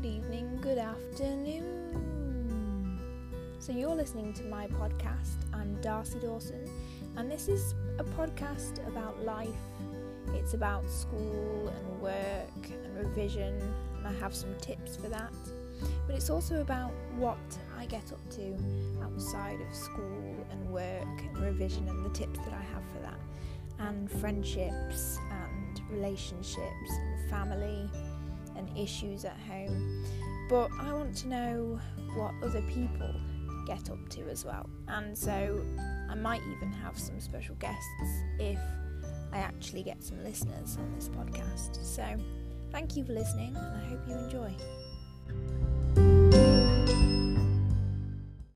good evening, good afternoon. So, you're listening to my podcast. I'm Darcy Dawson, and this is a podcast about life. It's about school and work and revision, and I have some tips for that. But it's also about what I get up to outside of school and work and revision and the tips that I have for that, and friendships and relationships and family and issues at home. But I want to know what other people get up to as well. And so I might even have some special guests if I actually get some listeners on this podcast. So thank you for listening and I hope you enjoy.